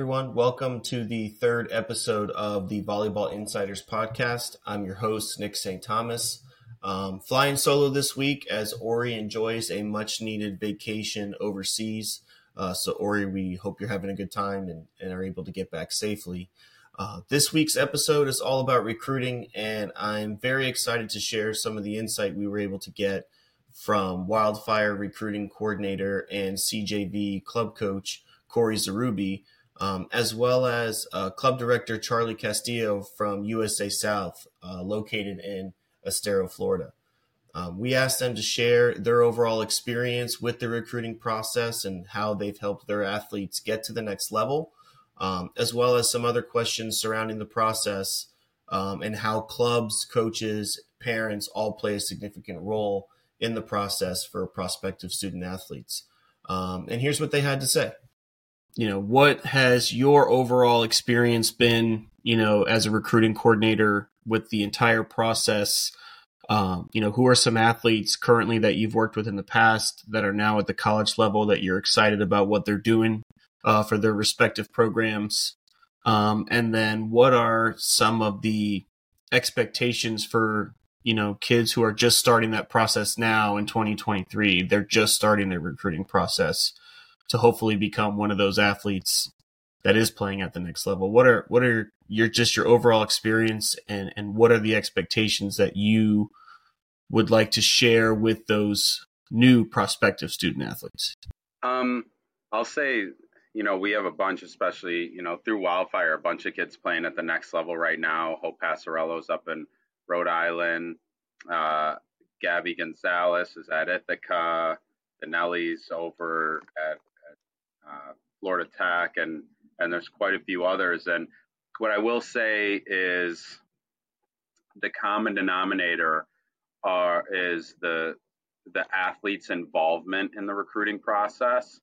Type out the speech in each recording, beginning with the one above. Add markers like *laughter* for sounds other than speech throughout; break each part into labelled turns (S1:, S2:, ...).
S1: Everyone, welcome to the third episode of the Volleyball Insiders podcast. I'm your host, Nick St. Thomas. Um, flying solo this week as Ori enjoys a much needed vacation overseas. Uh, so, Ori, we hope you're having a good time and, and are able to get back safely. Uh, this week's episode is all about recruiting, and I'm very excited to share some of the insight we were able to get from Wildfire recruiting coordinator and CJV club coach Corey Sarubbi um, as well as uh, club director Charlie Castillo from USA South, uh, located in Estero, Florida. Um, we asked them to share their overall experience with the recruiting process and how they've helped their athletes get to the next level, um, as well as some other questions surrounding the process um, and how clubs, coaches, parents all play a significant role in the process for prospective student athletes. Um, and here's what they had to say you know, what has your overall experience been, you know, as a recruiting coordinator with the entire process? Um, you know, who are some athletes currently that you've worked with in the past that are now at the college level that you're excited about what they're doing uh, for their respective programs? Um, and then what are some of the expectations for you know kids who are just starting that process now in 2023 they're just starting their recruiting process to hopefully become one of those athletes that is playing at the next level. What are what are your just your overall experience and and what are the expectations that you would like to share with those new prospective student athletes?
S2: Um, I'll say, you know, we have a bunch, especially, you know, through Wildfire, a bunch of kids playing at the next level right now. Hope Passarello's up in Rhode Island. Uh, Gabby Gonzalez is at Ithaca. The Nellies over at uh, Florida Tech, and and there's quite a few others. And what I will say is the common denominator are is the the athletes' involvement in the recruiting process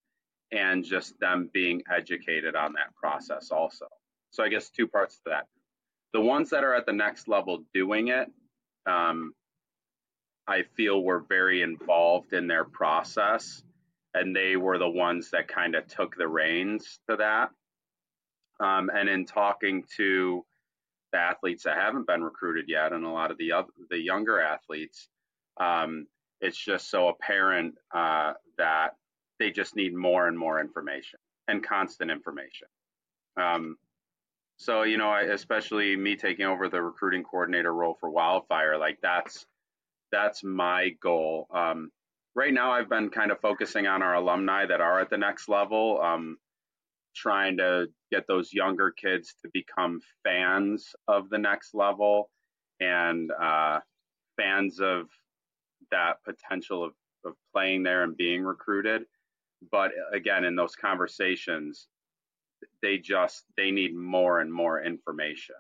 S2: and just them being educated on that process also. So I guess two parts to that. The ones that are at the next level doing it, um, I feel were very involved in their process and they were the ones that kind of took the reins to that. Um, and in talking to the athletes that haven't been recruited yet, and a lot of the other, the younger athletes, um, it's just so apparent uh, that they just need more and more information and constant information. Um, so you know, especially me taking over the recruiting coordinator role for Wildfire, like that's that's my goal. Um, right now I've been kind of focusing on our alumni that are at the next level, um, trying to get those younger kids to become fans of the next level and uh, fans of that potential of, of playing there and being recruited. But again, in those conversations, they just they need more and more information.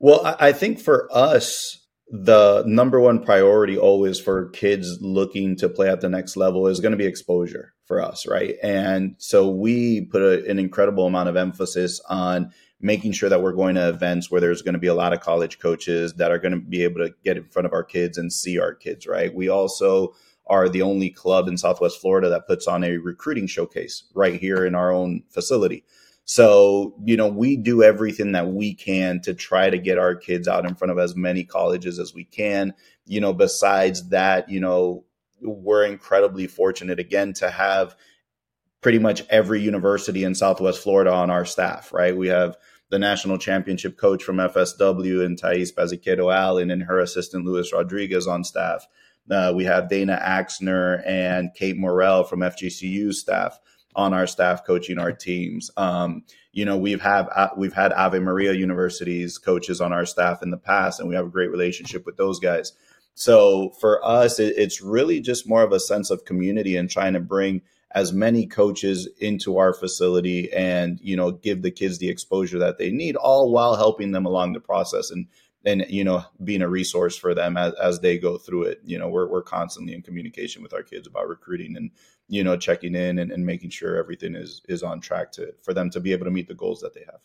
S3: Well, I think for us, the number one priority always for kids looking to play at the next level is going to be exposure for us, right? And so we put a, an incredible amount of emphasis on making sure that we're going to events where there's going to be a lot of college coaches that are going to be able to get in front of our kids and see our kids, right? We also are the only club in Southwest Florida that puts on a recruiting showcase right here in our own facility. So, you know, we do everything that we can to try to get our kids out in front of as many colleges as we can. You know, besides that, you know, we're incredibly fortunate again to have pretty much every university in Southwest Florida on our staff, right? We have the national championship coach from FSW and Thais Baziquero Allen and her assistant Luis Rodriguez on staff. Uh, we have Dana Axner and Kate Morrell from FGCU staff on our staff coaching our teams. Um, you know, we've have uh, we've had Ave Maria University's coaches on our staff in the past, and we have a great relationship with those guys. So for us, it, it's really just more of a sense of community and trying to bring as many coaches into our facility and you know give the kids the exposure that they need, all while helping them along the process and and you know being a resource for them as, as they go through it. You know we're, we're constantly in communication with our kids about recruiting and you know checking in and, and making sure everything is is on track to for them to be able to meet the goals that they have.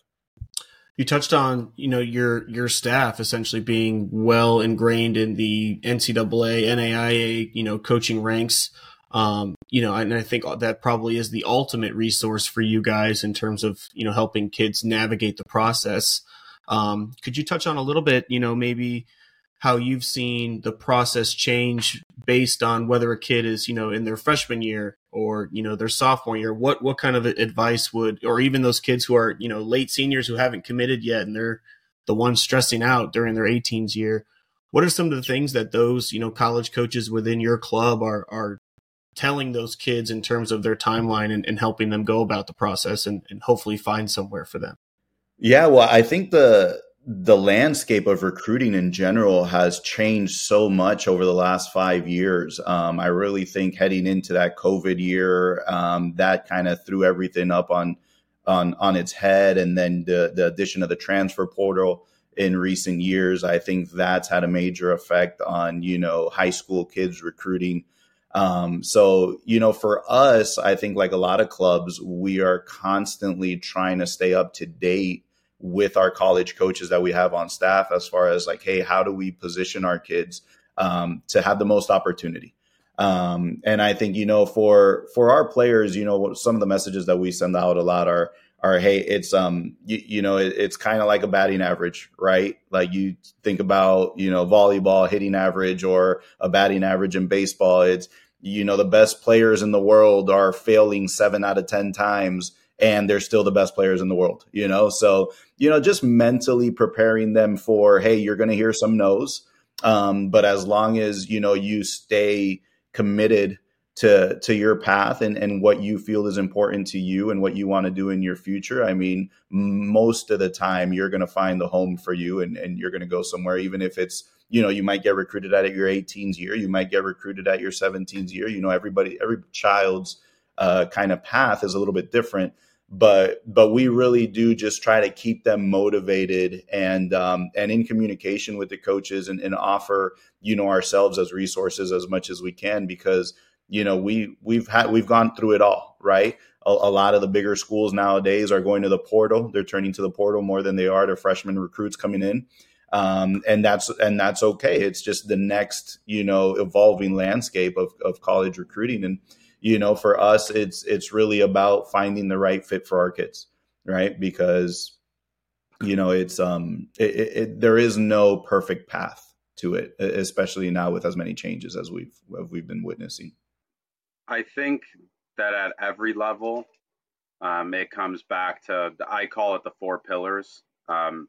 S1: You touched on you know your your staff essentially being well ingrained in the ncaa naia you know coaching ranks. Um, you know, and I think that probably is the ultimate resource for you guys in terms of, you know, helping kids navigate the process. Um, could you touch on a little bit, you know, maybe how you've seen the process change based on whether a kid is, you know, in their freshman year or, you know, their sophomore year? What, what kind of advice would, or even those kids who are, you know, late seniors who haven't committed yet and they're the ones stressing out during their 18s year? What are some of the things that those, you know, college coaches within your club are, are telling those kids in terms of their timeline and, and helping them go about the process and, and hopefully find somewhere for them?
S3: Yeah, well, I think the the landscape of recruiting in general has changed so much over the last five years. Um, I really think heading into that COVID year, um, that kind of threw everything up on on on its head, and then the the addition of the transfer portal in recent years, I think that's had a major effect on you know high school kids recruiting. Um, so, you know, for us, I think like a lot of clubs, we are constantly trying to stay up to date with our college coaches that we have on staff as far as like, hey, how do we position our kids um, to have the most opportunity? Um, and I think you know for for our players, you know, some of the messages that we send out a lot are are hey, it's um you, you know it, it's kind of like a batting average, right? Like you think about you know volleyball hitting average or a batting average in baseball. It's you know the best players in the world are failing seven out of ten times and they're still the best players in the world you know? So you know just mentally preparing them for hey you're going to hear some no's um, but as long as you know you stay committed to to your path and and what you feel is important to you and what you want to do in your future i mean most of the time you're going to find the home for you and and you're going to go somewhere even if it's you know you might get recruited at your 18s year you might get recruited at your 17s year you know everybody every child's uh, kind of path is a little bit different but but we really do just try to keep them motivated and um, and in communication with the coaches and, and offer you know ourselves as resources as much as we can because you know we we've had we've gone through it all right? A, a, lot of the bigger schools nowadays are going to the portal. They're turning to the portal more than they are to freshman recruits coming in. Um, and that's and that's okay. It's just the next you know evolving landscape of of college recruiting, and you know for us, it's it's really about finding the right fit for our kids, right? Because you know it's um it, it, it, there is no perfect path to it, especially now with as many changes as we've we've been witnessing.
S2: I think that at every level, um, it comes back to I call it the four pillars. Um,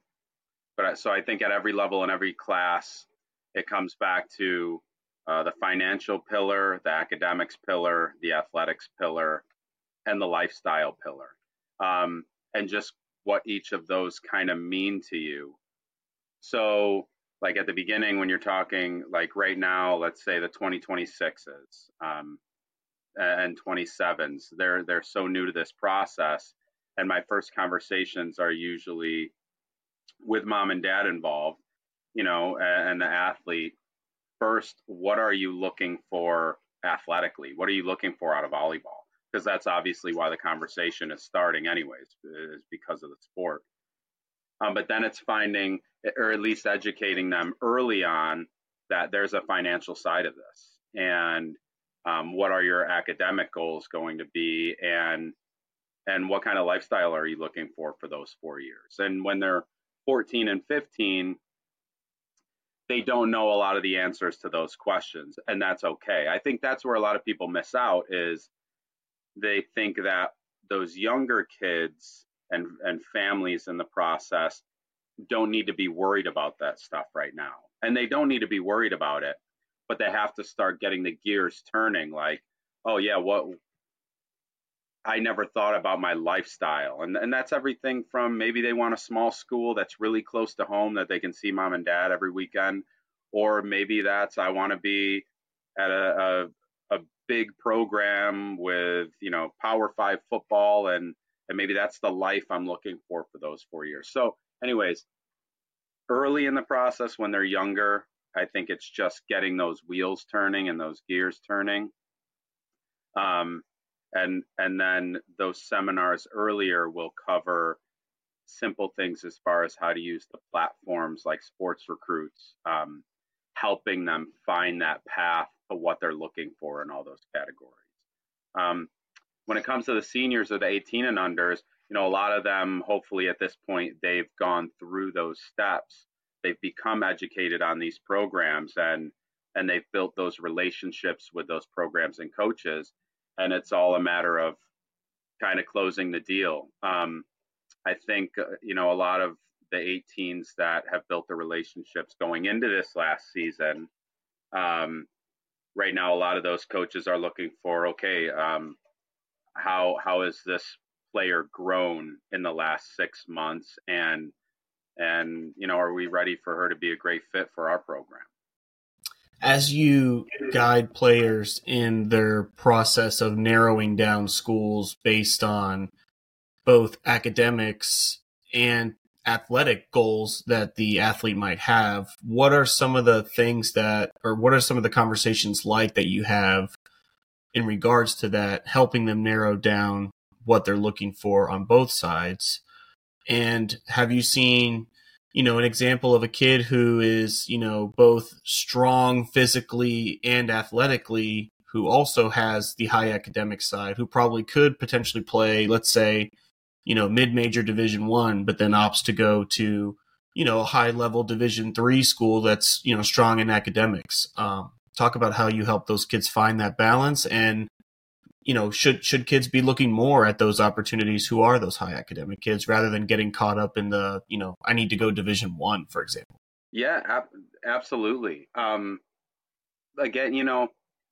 S2: but so I think at every level and every class, it comes back to uh, the financial pillar, the academics pillar, the athletics pillar, and the lifestyle pillar, um, and just what each of those kind of mean to you. So, like at the beginning, when you're talking, like right now, let's say the 2026s um, and 27s, they're they're so new to this process, and my first conversations are usually with mom and dad involved, you know, and the athlete, first, what are you looking for athletically? What are you looking for out of volleyball? Because that's obviously why the conversation is starting, anyways, is because of the sport. Um, but then it's finding, or at least educating them early on, that there's a financial side of this, and um, what are your academic goals going to be, and and what kind of lifestyle are you looking for for those four years? And when they're 14 and 15, they don't know a lot of the answers to those questions, and that's okay. I think that's where a lot of people miss out is they think that those younger kids and and families in the process don't need to be worried about that stuff right now. And they don't need to be worried about it, but they have to start getting the gears turning like, oh yeah, what I never thought about my lifestyle. And, and that's everything from maybe they want a small school that's really close to home that they can see mom and dad every weekend. Or maybe that's I want to be at a, a, a big program with, you know, power five football and, and maybe that's the life I'm looking for for those four years. So anyways, early in the process when they're younger, I think it's just getting those wheels turning and those gears turning. Um, and and then those seminars earlier will cover simple things as far as how to use the platforms like sports recruits um, helping them find that path to what they're looking for in all those categories Um, when it comes to the seniors or the 18 and unders, you know, a lot of them, hopefully at this point, they've gone through those steps. They've become educated on these programs and and they've built those relationships with those programs and coaches. And it's all a matter of kind of closing the deal. Um, I think, uh, you know, a lot of the 18s that have built the relationships going into this last season, um, right now, a lot of those coaches are looking for, okay, um, how how has this player grown in the last six months, and and you know, are we ready for her to be a great fit for our program?
S1: As you guide players in their process of narrowing down schools based on both academics and athletic goals that the athlete might have, what are some of the things that, or what are some of the conversations like that you have in regards to that, helping them narrow down what they're looking for on both sides? And have you seen, you know, an example of a kid who is, you know, both strong physically and athletically, who also has the high academic side, who probably could potentially play, let's say, you know, mid-major division one, but then opts to go to, you know, a high level division three school that's, you know, strong in academics. Um, talk about how you help those kids find that balance and you know should should kids be looking more at those opportunities who are those high academic kids rather than getting caught up in the you know i need to go division one for example?
S2: Yeah ab- absolutely. Um again you know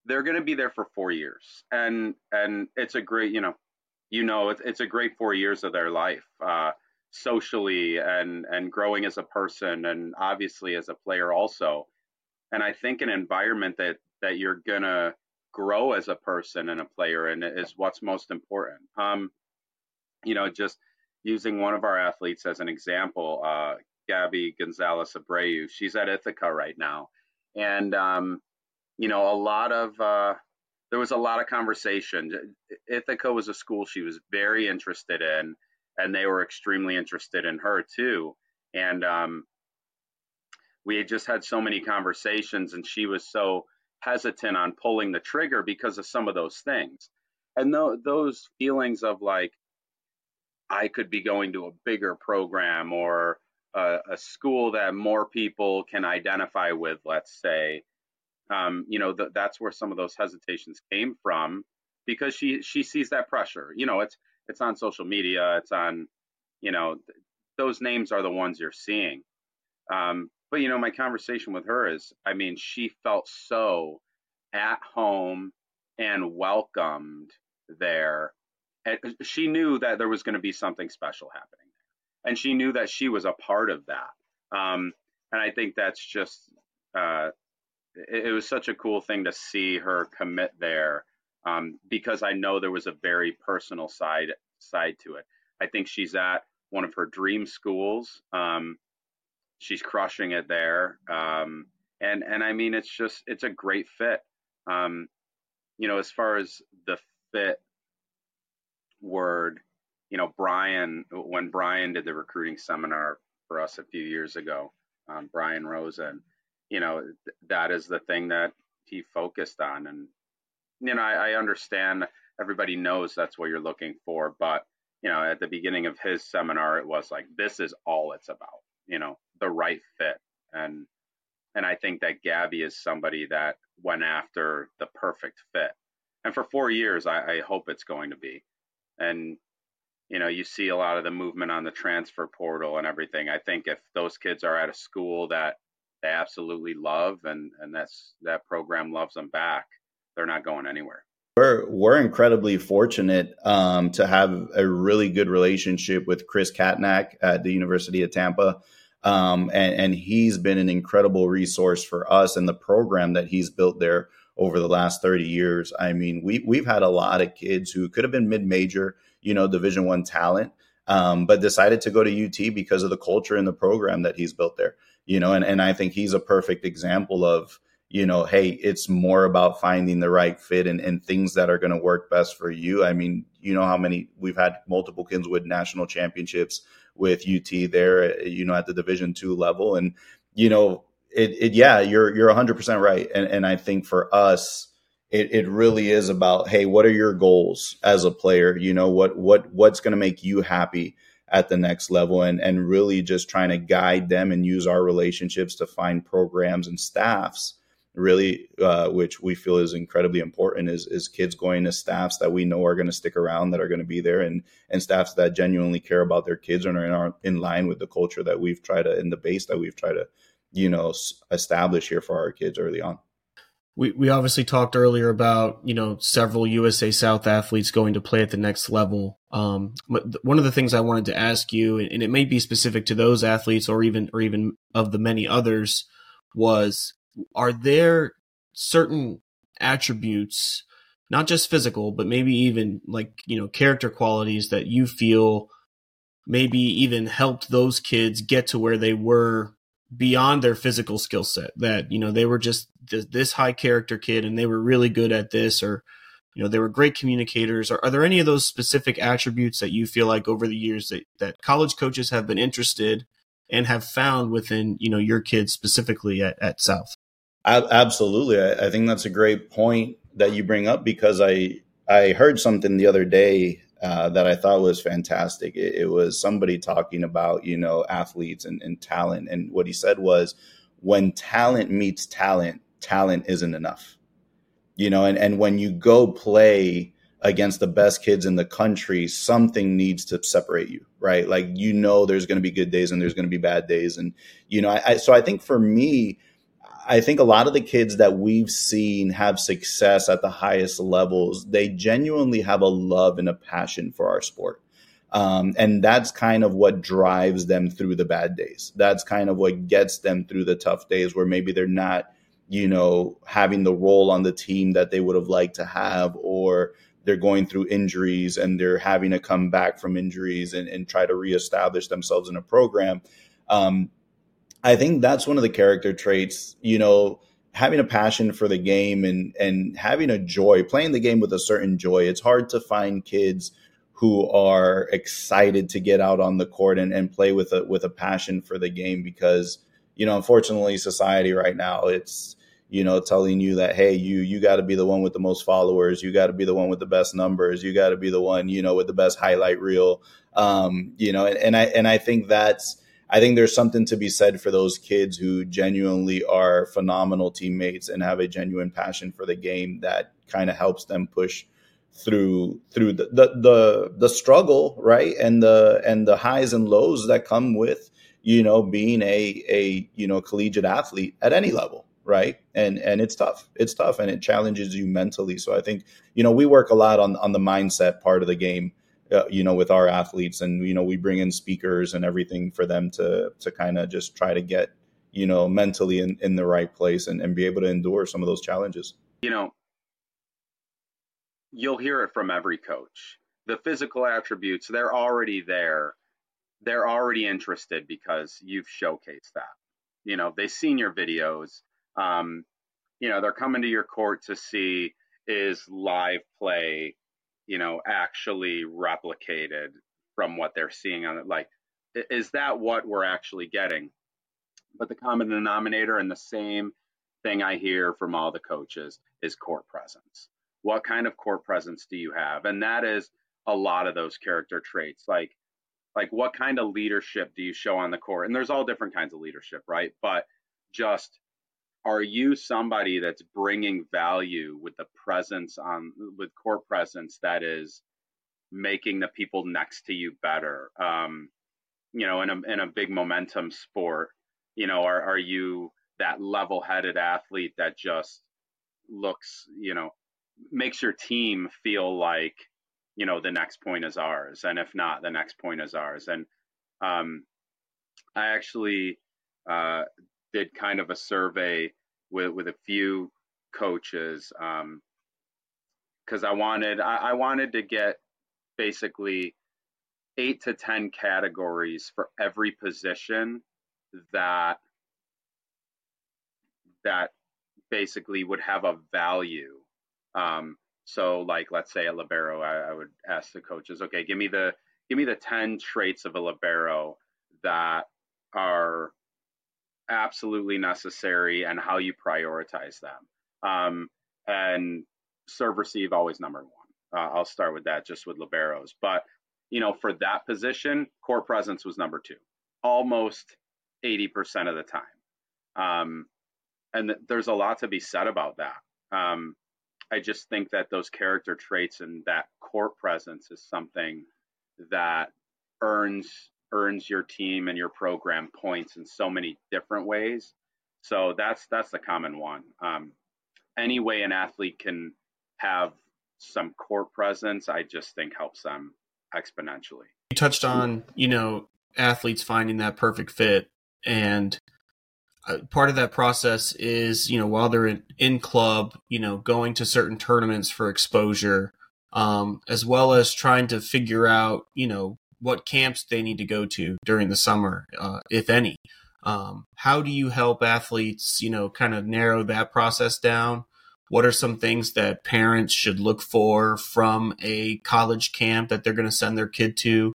S2: they're going to be there for four years and and it's a great you know you know it's, it's a great four years of their life uh socially and and growing as a person and obviously as a player also. And I think an environment that that you're gonna grow as a person and a player and is what's most important. Um, you know, just using one of our athletes as an example, uh, Gabby Gonzalez Abreu, she's at Ithaca right now, and um, you know, a lot of uh, there was a lot of conversation. Ithaca was a school she was very interested in, and they were extremely interested in her too. And um, we had just had so many conversations and she was so hesitant on pulling the trigger because of some of those things. And th- those feelings of like i could be going to a bigger program or a, a school that more people can identify with let's say um, you know th- that's where some of those hesitations came from because she she sees that pressure. You know it's it's on social media it's on you know th- those names are the ones you're seeing. Um, but you know, my conversation with her is, I mean, she felt so at home and welcomed there. And she knew that there was going to be something special happening and she knew that she was a part of that. Um, and I think that's just, uh, it, it, was such a cool thing to see her commit there um, because I know there was a very personal side side to it. I think she's at one of her dream schools. Um, she's crushing it there. Um, and and I mean, it's just it's a great fit. Um, you know, as far as the fit word, you know, Brian when Brian did the recruiting seminar for us a few years ago, um, Brian Rosen, you know, th- that is the thing that he focused on. And you know, I, I understand everybody knows that's what you're looking for, but you know, at the beginning of his seminar, it was like, this is all it's about. You know, the right fit. And and I think that Gabby is somebody that went after the perfect fit. And for four years, I, I hope it's going to be. And you know, you see a lot of the movement on the transfer portal and everything. I think if those kids are at a school that they absolutely love and and that's that program loves them back, they're not going anywhere.
S3: We're we're incredibly fortunate um, to have a really good relationship with Chris Catanach at the University of Tampa. Um, and, and he's been an incredible resource for us and the program that he's built there over the last 30 years. I mean, we, we've had a lot of kids who could have been mid-major, you know, division one talent, um, but decided to go to UT because of the culture and the program that he's built there, you know, and, and I think he's a perfect example of, you know, hey, it's more about finding the right fit and, and things that are going to work best for you. I mean, you know how many we've had multiple kids with national championships with UT there, uh, you know, at the Division two level, and you know, it, it yeah, you're you're 100 percent right, and and I think for us, it, it really is about hey what are your goals as a player? You know what what what's going to make you happy at the next level? And and really just trying to guide them and use our relationships to find programs and staffs really uh, which we feel is incredibly important is, is kids going to staffs that we know are going to stick around that are going to be there and and staffs that genuinely care about their kids and are in, our, in line with the culture that we've tried to in the base that we've tried to you know establish here for our kids early on
S1: we, we obviously talked earlier about you know several USA South athletes going to play at the next level. Um, but one of the things I wanted to ask you, and it may be specific to those athletes or even or even of the many others, was are there certain attributes, not just physical, but maybe even like you know character qualities that you feel maybe even helped those kids get to where they were beyond their physical skill set? That you know they were just this high character kid and they were really good at this or you know they were great communicators? Are, are there any of those specific attributes that you feel like over the years that, that college coaches have been interested and have found within you know your kids specifically at, at south
S3: absolutely I, I think that's a great point that you bring up because i i heard something the other day uh, that I thought was fantastic. It, it, was somebody talking about, you know, athletes and, and talent. And what he said was, when talent meets talent, talent isn't enough. You know, and, and when you go play against the best kids in the country, something needs to separate you, right? Like, you know, there's going to be good days and there's going to be bad days. And, you know, I, I so I think for me, I think a lot of the kids that we've seen have success at the highest levels, they genuinely have a love and a passion for our sport. Um, and that's kind of what drives them through the bad days. That's kind of what gets them through the tough days where maybe they're not, you know, having the role on the team that they would have liked to have, or they're going through injuries and they're having to come back from injuries and, and try to reestablish themselves in a program. Um, I think that's one of the character traits, you know, having a passion for the game and and having a joy, playing the game with a certain joy. It's hard to find kids who are excited to get out on the court and, and play with a with a passion for the game because, you know, unfortunately society right now it's you know telling you that hey you you got to be the one with the most followers. You got to be the one with the best numbers. You got to be the one you know with the best highlight reel. Um, you know and, and i and i think that's I think there's something to be said for those kids who genuinely are phenomenal teammates and have a genuine passion for the game that kind of helps them push through through the, the the the struggle, right? And the and the highs and lows that come with, you know, being a a you know collegiate athlete at any level right? And and it's tough. It's tough and it challenges you mentally. So i think you know we work a lot on on the mindset part of the game uh, you know, with our athletes, and you know, we bring in speakers and everything for them to to kind of just try to get you know mentally in, in the right place and, and be able to endure some of those challenges.
S2: You know, you'll hear it from every coach. The physical attributes, they're already there. They're already interested because you've showcased that. You know, they've seen your videos. Um, you know, they're coming to your court to see is live play you know, actually replicated from what they're seeing on it. Like, is that what we're actually getting? But the common denominator and the same thing I hear from all the coaches is court presence. What kind of court presence do you have? And that is a lot of those character traits. Like, like what kind of leadership do you show on the court? And there's all different kinds of leadership, right? But just are you somebody that's bringing value with the presence on with core presence that is making the people next to you better? Um, you know in a in a big momentum sport you know are are you that level-headed athlete that just looks you know makes your team feel like you know the next point is ours? And if not the next point is ours. And um, i actually uh, did kind of a survey with with a few coaches because um, I wanted I, I wanted to get basically eight to ten categories for every position that that basically would have a value. Um, so, like, let's say a libero, I, I, would ask the coaches, okay, give me the give me the ten traits of a libero that are absolutely necessary and how you prioritize them. Um, and serve receive always number one. Uh, I'll start with that, just with liberos. But you know, for that position, court presence was number two, almost eighty percent of the time. Um, and th- there's a lot to be said about that. Um, I just think that those character traits and that court presence is something that earns earns your team and your program points in so many different ways. So that's that's the common one. Um, any way an athlete can have some court presence, I just think helps them exponentially.
S1: You touched on, you know, athletes finding that perfect fit, and uh, part of that process is, you know, while they're in, in club, you know, going to certain tournaments for exposure, um, as well as trying to figure out, you know, what camps they need to go to during the summer, uh, if any. Um, how do you help athletes, you know, kind of narrow that process down? What are some things that parents should look for from a college camp that they're going to send their kid to?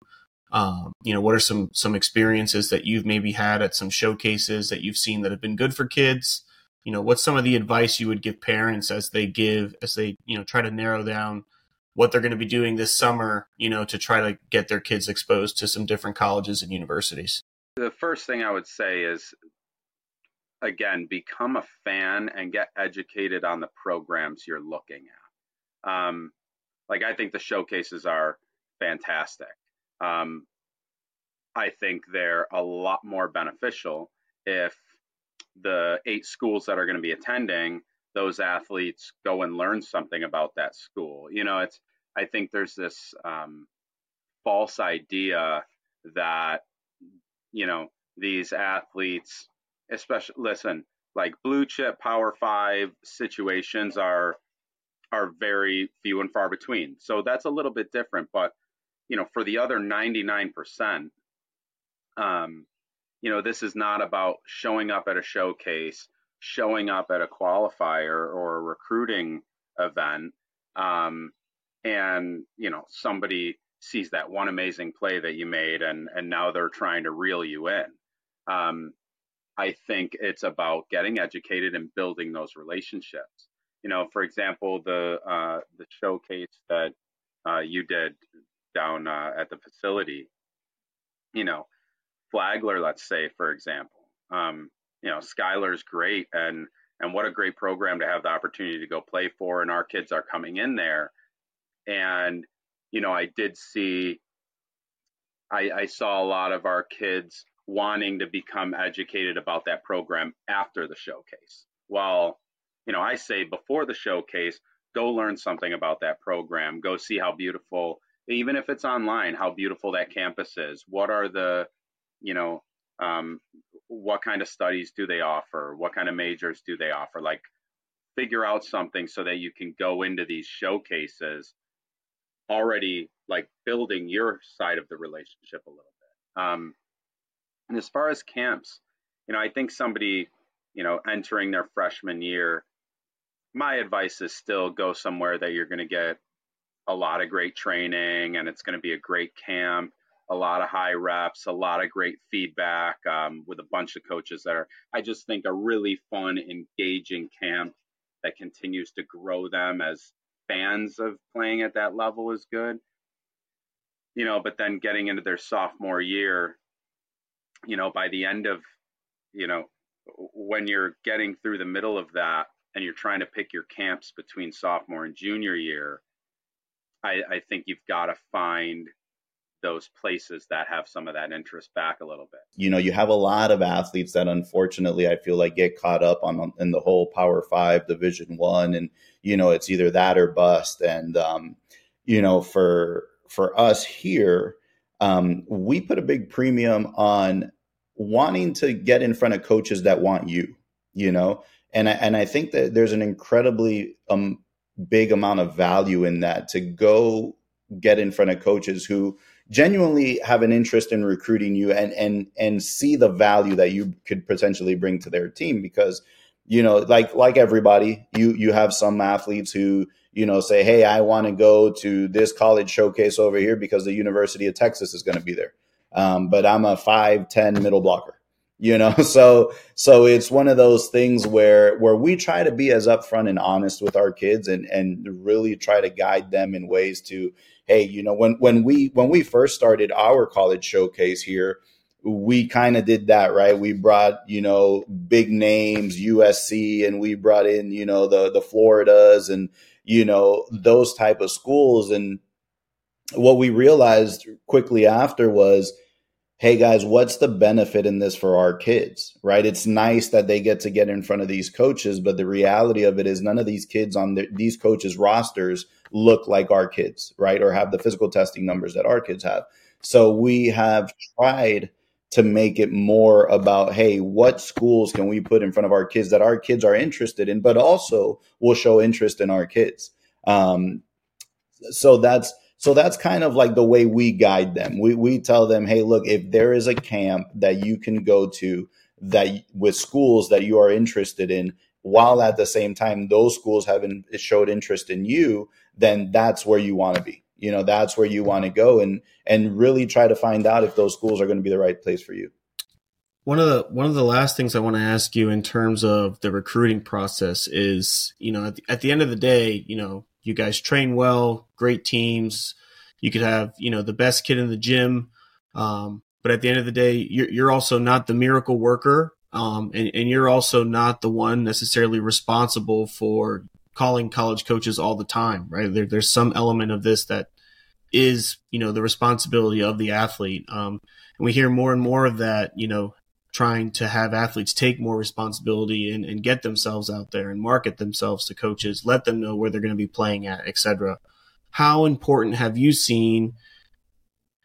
S1: Um, you know, what are some some experiences that you've maybe had at some showcases that you've seen that have been good for kids? You know, what's some of the advice you would give parents as they give as they you know try to narrow down what they're going to be doing this summer? You know, to try to get their kids exposed to some different colleges and universities.
S2: The first thing I would say is again, become a fan and get educated on the programs you're looking at. Um, like I think the showcases are fantastic. Um, I think they're a lot more beneficial if the eight schools that are going to be attending, those athletes go and learn something about that school. You know, it's I think there's this um, false idea that you know these athletes, especially listen, like blue chip Power Five situations are are very few and far between. So that's a little bit different, but you know, for the other 99%, um, you know, this is not about showing up at a showcase, showing up at a qualifier or a recruiting event, um, and you know, somebody sees that one amazing play that you made, and and now they're trying to reel you in. Um, I think it's about getting educated and building those relationships. You know, for example, the uh, the showcase that uh, you did down uh, at the facility. You know, Flagler, let's say, for example. Um, you know, Skylar's great, and and what a great program to have the opportunity to go play for. And our kids are coming in there, and you know, I did see, I, I saw a lot of our kids wanting to become educated about that program after the showcase. Well, you know, I say before the showcase, go learn something about that program. Go see how beautiful even if it's online, how beautiful that campus is. What are the, you know, um, what kind of studies do they offer? What kind of majors do they offer? Like, figure out something so that you can go into these showcases already like building your side of the relationship a little bit. Um, and as far as camps, you know, I think somebody, you know, entering their freshman year, my advice is still go somewhere that you're going to get a lot of great training and it's going to be a great camp a lot of high reps a lot of great feedback um, with a bunch of coaches that are i just think a really fun engaging camp that continues to grow them as fans of playing at that level is good. You know but then getting into their sophomore year you know by the end of you know when you're getting through the middle of that and you're trying to pick your camps between sophomore and junior year I, I think you've got to find those places that have some of that interest back a little bit.
S3: You know, you have a lot of athletes that unfortunately I feel like get caught up on in the whole Power Five, Division One, and you know it's either that or bust. And um, you know, for for us here, um, we put a big premium on wanting to get in front of coaches that want you. You know, and I, and I think that there's an incredibly um, big amount of value in that to go get in front of coaches who genuinely have an interest in recruiting you and and and see the value that you could potentially bring to their team because you know like like everybody you you have some athletes who you know say hey i want to go to this college showcase over here because the university of texas is going to be there. Um, but i'm a 510 middle blocker *laughs* you know? So so it's one of those things where where we try to be as upfront and honest with our kids and and really try to guide them in ways to hey you know when when we when we first started our college showcase here we kind of did that right? We brought you know big names usc and we brought in you know the the floridas and you know those type of schools. And what we realized quickly after was hey guys, what's the benefit in this for our kids, right? It's nice that they get to get in front of these coaches, but the reality of it is none of these kids on the, these coaches' rosters look like our kids, right? Or have the physical testing numbers that our kids have. So we have tried to make it more about, hey, what schools can we put in front of our kids that our kids are interested in, but also will show interest in our kids. Um, so that's so that's kind of like the way we guide them. We we tell them, hey, look, if there is a camp that you can go to that with schools that you are interested in, while at the same time those schools haven't showed interest in you, then that's where you want to be. You know, that's where you want to go and and really try to find out if those schools are going to be the right place for you.
S1: One of the one of the last things I want to ask you in terms of the recruiting process is, you know, at the, at the end of the day, you know, you guys train well, great teams. You could have, you know, the best kid in the gym. Um, but at the end of the day, you're, you're also not the miracle worker. Um, and, and you're also not the one necessarily responsible for calling college coaches all the time, right? There, there's some element of this that is, you know, the responsibility of the athlete. Um, and we hear more and more of that, you know, trying to have athletes take more responsibility and, and get themselves out there and market themselves to coaches, let them know where they're going to be playing at, etc. How important have you seen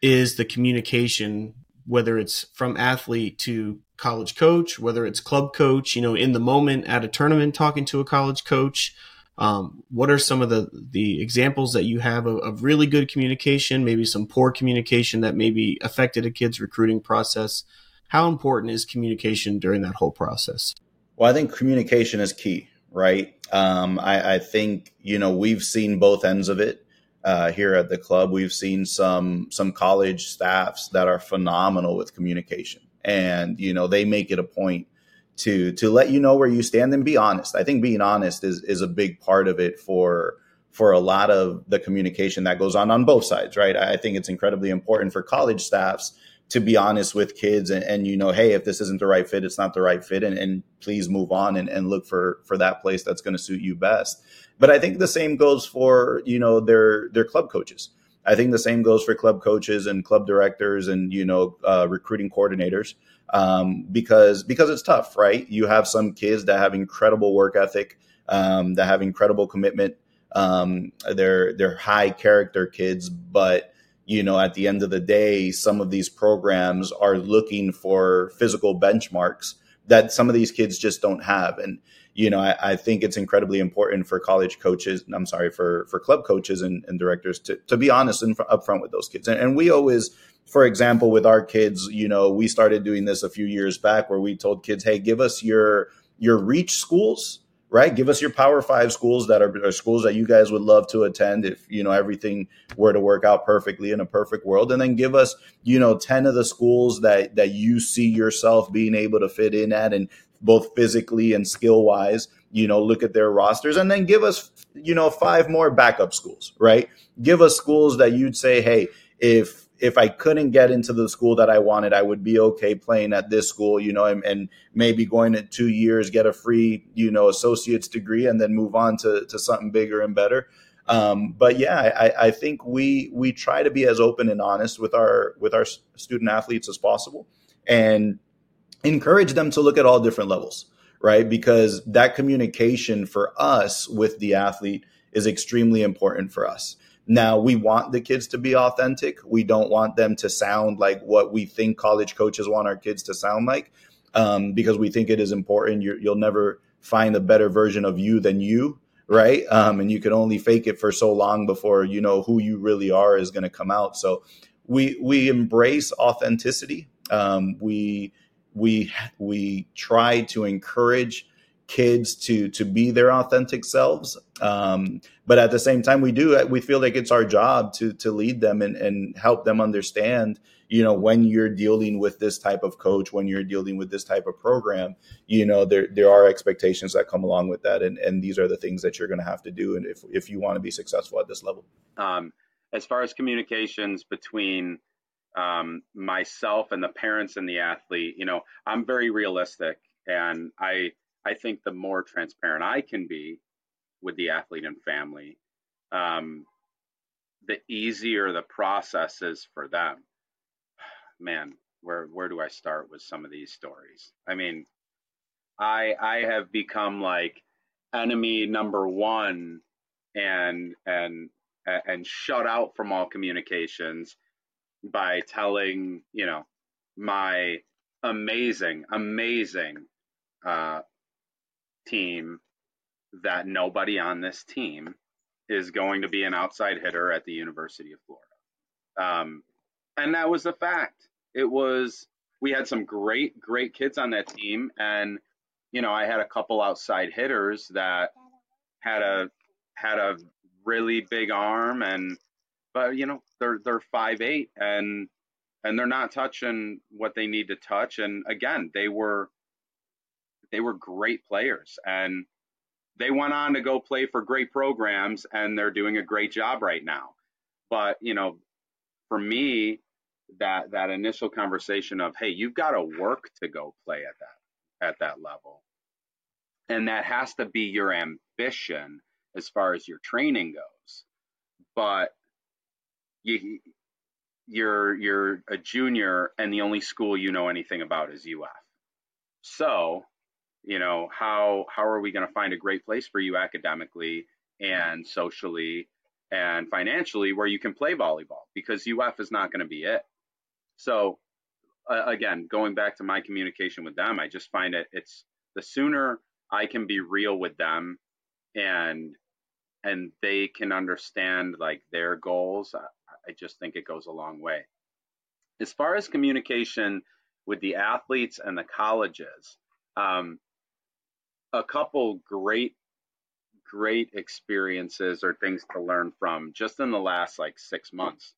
S1: is the communication, whether it's from athlete to college coach, whether it's club coach, you know, in the moment at a tournament talking to a college coach? Um, what are some of the the examples that you have of, of, really good communication, maybe some poor communication that maybe affected a kid's recruiting process? How important is communication during that whole process?
S3: Well, I think communication is key, right? Um, I, I, think you know we've seen both ends of it uh, here at the club. We've seen some some college staffs that are phenomenal with communication, and you know they make it a point to to let you know where you stand and be honest. I think being honest is is a big part of it for for a lot of the communication that goes on on both sides, right? I think it's incredibly important for college staffs to be honest with kids and, and, you know hey if this isn't the right fit it's not the right fit and, and please move on and, and look for for that place that's going to suit you best. But i think the same goes for you know their their club coaches. I think the same goes for club coaches and club directors and you know uh, recruiting coordinators um, because because it's tough right? You have some kids that have incredible work ethic um, that have incredible commitment. Um, they're they're high character kids but you know, at the end of the day, some of these programs are looking for physical benchmarks that some of these kids just don't have. And, you know, I, I think it's incredibly important for college coaches, I'm sorry, for, for club coaches and, and directors to, to be honest and upfront with those kids. And, and we always, for example, with our kids, you know, we started doing this a few years back where we told kids, hey, give us your, your reach schools right? Give us your Power Five schools that are, are, schools that you guys would love to attend if you know everything were to work out perfectly in a perfect world, and then give us you know ten of the schools that that you see yourself being able to fit in at, and both physically and skill wise. You know, look at their rosters, and then give us you know five more backup schools, right? Give us schools that you'd say, hey, if if I couldn't get into the school that I wanted, I would be okay playing at this school, you know, and, and, maybe going in two years, get a free, you know, associate's degree and then move on to, to something bigger and better. Um, but yeah, I, I think we we try to be as open and honest with our with our student athletes as possible, and encourage them to look at all different levels, right? Because that communication for us with the athlete is extremely important for us. Now, we want the kids to be authentic. We don't want them to sound like what we think college coaches want our kids to sound like um, because we think it is important. you will never find a better version of you than you, right? Um, and you can only fake it for so long before you know who you really are is going to come out. So we we embrace authenticity. Um, we we we try to encourage kids to to be their authentic selves. Um, but at the same time we do we feel like it's our job to to lead them and, and help them understand you know when you're dealing with this type of coach when you're dealing with this type of program you know there there are expectations that come along with that. And and these are the things that you're going to have to do and if if you want to be successful at this level. Um,
S2: as far as communications between um, myself and the parents and the athlete you know i'm very realistic and i I think the more transparent I can be with the athlete and family, um, the easier the process is for them. *sighs* Man, where where do I start with some of these stories? I mean, I I have become like enemy number one and and and shut out from all communications by telling you know my amazing amazing uh, team that nobody on this team is going to be an outside hitter at the University of Florida. Um, and that was the fact. It was, we had some great, great kids on that team. And, you know, I had a couple outside hitters that had a, had a really big arm and, but, you know, they're, they're five, eight and, and they're not touching what they need to touch. And again, they were, they were great players and they went on to go play for great programs and they're doing a great job right now. But, you know, for me, that that initial conversation of, hey, you've got to work to go play at that at that level. And that has to be your ambition as far as your training goes. But you you're you're a junior and the only school you know anything about is UF. So you know how how are we going to find a great place for you academically and socially and financially where you can play volleyball because UF is not going to be it. So uh, again, going back to my communication with them, I just find it it's the sooner I can be real with them and and they can understand like their goals, I, I just think it goes a long way. As far as communication with the athletes and the colleges, um, a couple great great experiences or things to learn from just in the last like six months.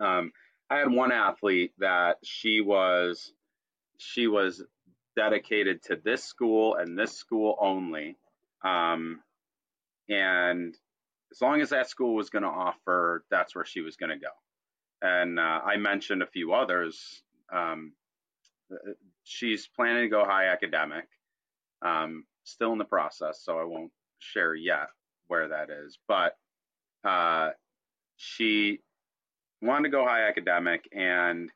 S2: Um, I had one athlete that she was she was dedicated to this school and this school only, um, and as long as that school was going to offer, that's where she was going to go. And uh, I mentioned a few others. Um, uh, she's planning to go high academic. Um, still in the process, so I won't share yet where that is. But uh, she wanted to go high academic, and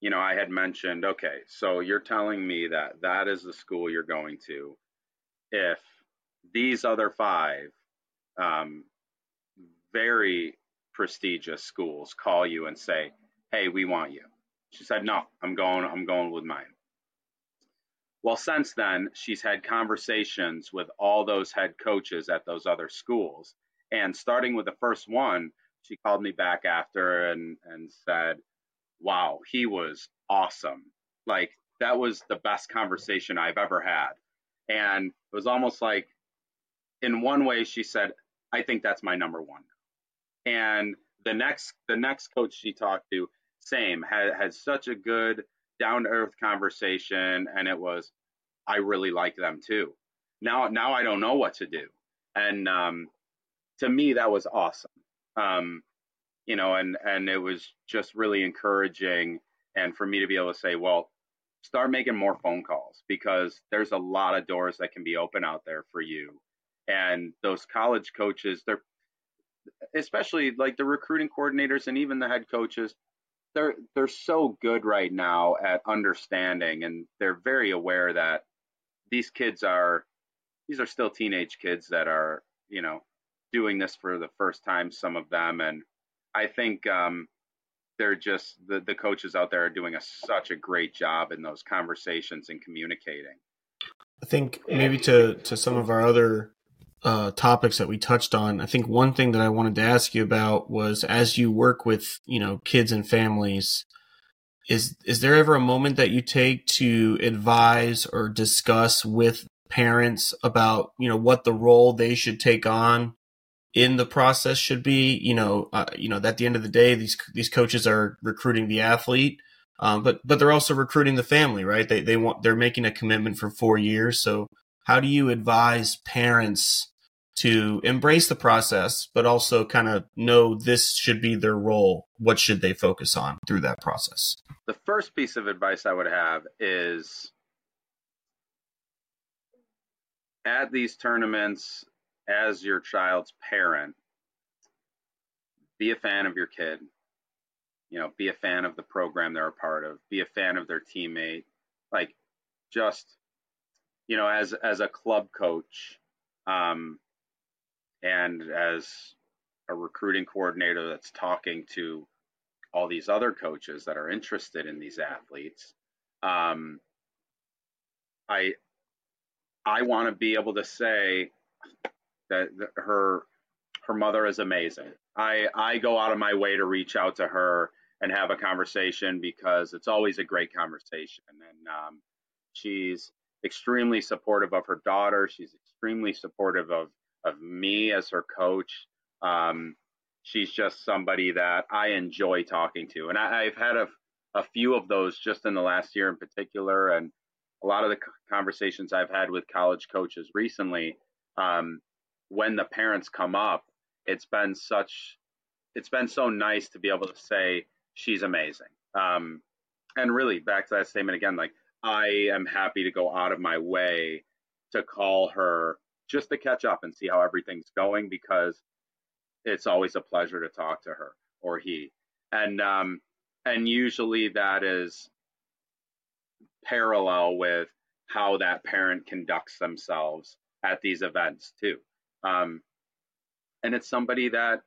S2: you know, I had mentioned, okay, so you're telling me that that is the school you're going to. If these other five um, very prestigious schools call you and say, "Hey, we want you," she said, "No, I'm going. I'm going with mine." Well, since then, she's had conversations with all those head coaches at those other schools. And starting with the first one, she called me back after and, and said, Wow, he was awesome. Like, that was the best conversation I've ever had. And it was almost like, in one way, she said, I think that's my number one. And the next the next coach she talked to, same, had had such a good down to earth conversation and it was I really like them too. Now now I don't know what to do. And um, to me that was awesome. Um, you know, and and it was just really encouraging and for me to be able to say, well, start making more phone calls because there's a lot of doors that can be open out there for you. And those college coaches, they're especially like the recruiting coordinators and even the head coaches, they're they're so good right now at understanding and they're very aware that these kids are these are still teenage kids that are you know doing this for the first time some of them. And i think um, they're just the, the coaches out there are doing a, such a great job in those conversations and communicating.
S1: I think maybe to to some of our other uh, topics that we touched on i think one thing that i wanted to ask you about was as you work with you know kids and families is is there ever a moment that you take to advise or discuss with parents about you know what the role they should take on in the process should be. You know, uh, you know, at the end of the day, these these coaches are recruiting the athlete, um, but but they're also recruiting the family, right? They they want they're making a commitment for four years. So how do you advise parents to embrace the process, but also kind of know this should be their role? What should they focus on through that process?
S2: The first piece of advice I would have is at these tournaments as your child's parent, be a fan of your kid. You know, be a fan of the program they're a part of. Be a fan of their teammate. Like, just you know, as as a club coach, um, and as a recruiting coordinator that's talking to all these other coaches that are interested in these athletes, um, I I want to be able to say that, her her mother is amazing. I I go out of my way to reach out to her and have a conversation because it's always a great conversation. And um, she's extremely supportive of her daughter. She's extremely supportive of of me as her coach. Um, she's just somebody that I enjoy talking to, and I, have had a a few of those just in the last year in particular, and a lot of the conversations I've had with college coaches recently. Um, when the parents come up, it's been such, it's been so nice to be able to say she's amazing. Um, and really, back to that statement again, like I am happy to go out of my way to call her just to catch up and see how everything's going because it's always a pleasure to talk to her or he. And um, and usually that is parallel with how that parent conducts themselves at these events too. Um, and it's somebody that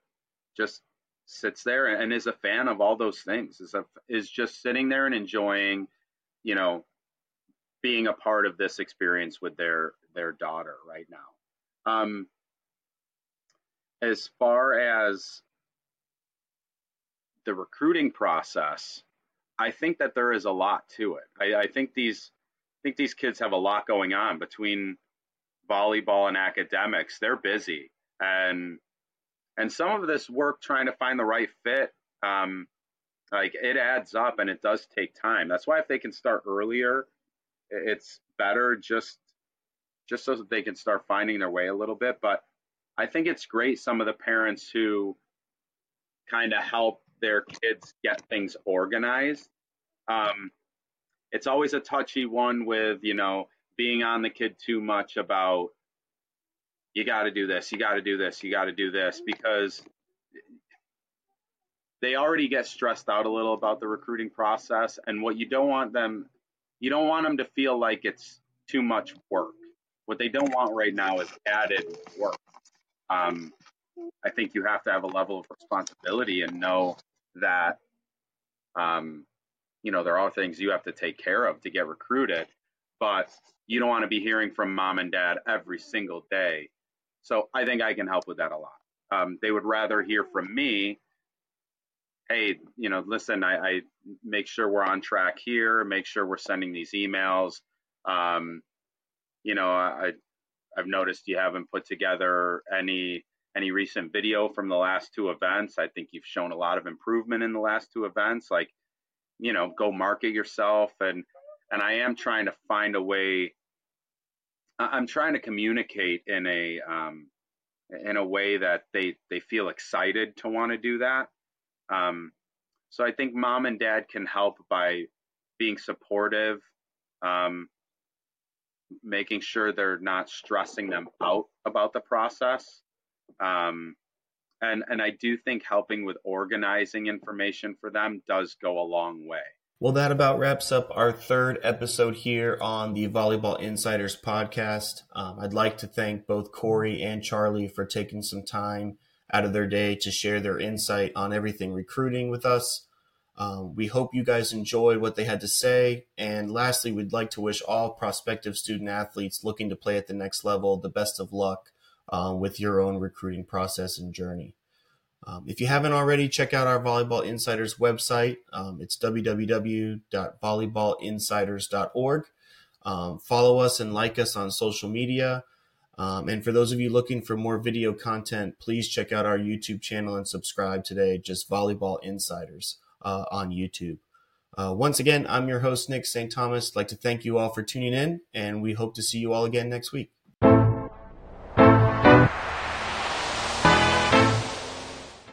S2: just sits there and is a fan of all those things. Is a, is just sitting there and enjoying, you know, being a part of this experience with their their daughter right now. Um, as far as the recruiting process, I think that there is a lot to it. I, I think these I think these kids have a lot going on between volleyball and academics. They're busy, and and some of this work trying to find the right fit, um, like it adds up and it does take time. That's why if they can start earlier it's better just just so that they can start finding their way a little bit. But I think it's great some of the parents who kind of help their kids get things organized. Um, it's always a touchy one with you know being on the kid too much about you got to do this, you got to do this, you got to do this because they already get stressed out a little about the recruiting process and what you don't want them you don't want them to feel like it's too much work. What they don't want right now is added work. Um, I think you have to have a level of responsibility and know that, um, you know, there are things you have to take care of to get recruited, but you don't want to be hearing from mom and dad every single day. So I think I can help with that a lot. Um, they would rather hear from me hey, you know, listen, I, I, make sure we're on track here, make sure we're sending these emails. Um, you know, I, I've noticed you haven't put together any any recent video from the last two events. I think you've shown a lot of improvement in the last two events. Like, you know, go market yourself and and I am trying to find a way. I'm trying to communicate in a um, in a way that they they feel excited to want to do that. Um, so I think mom and dad can help by being supportive, um, making sure they're not stressing them out about the process. Um, and, and I do think helping with organizing information for them does go a long way.
S1: Well, that about wraps up our third episode here on the Volleyball Insiders podcast. Um, I'd like to thank both Corey and Charlie for taking some time out of their day to share their insight on everything recruiting with us. Um, we hope you guys enjoyed what they had to say. And lastly, we'd like to wish all prospective student athletes looking to play at the next level the best of luck um, with your own recruiting process and journey. Um, if you haven't already, check out our Volleyball Insiders website. Um, it's www.volleyballinsiders.org. Um, follow us and like us on social media. Um, and for those of you looking for more video content, please check out our YouTube channel and subscribe today. Just Volleyball Insiders uh, on YouTube. Uh, once again, I'm your host, Nick St. Thomas. I'd like to thank you all for tuning in, and we hope to see you all again next week.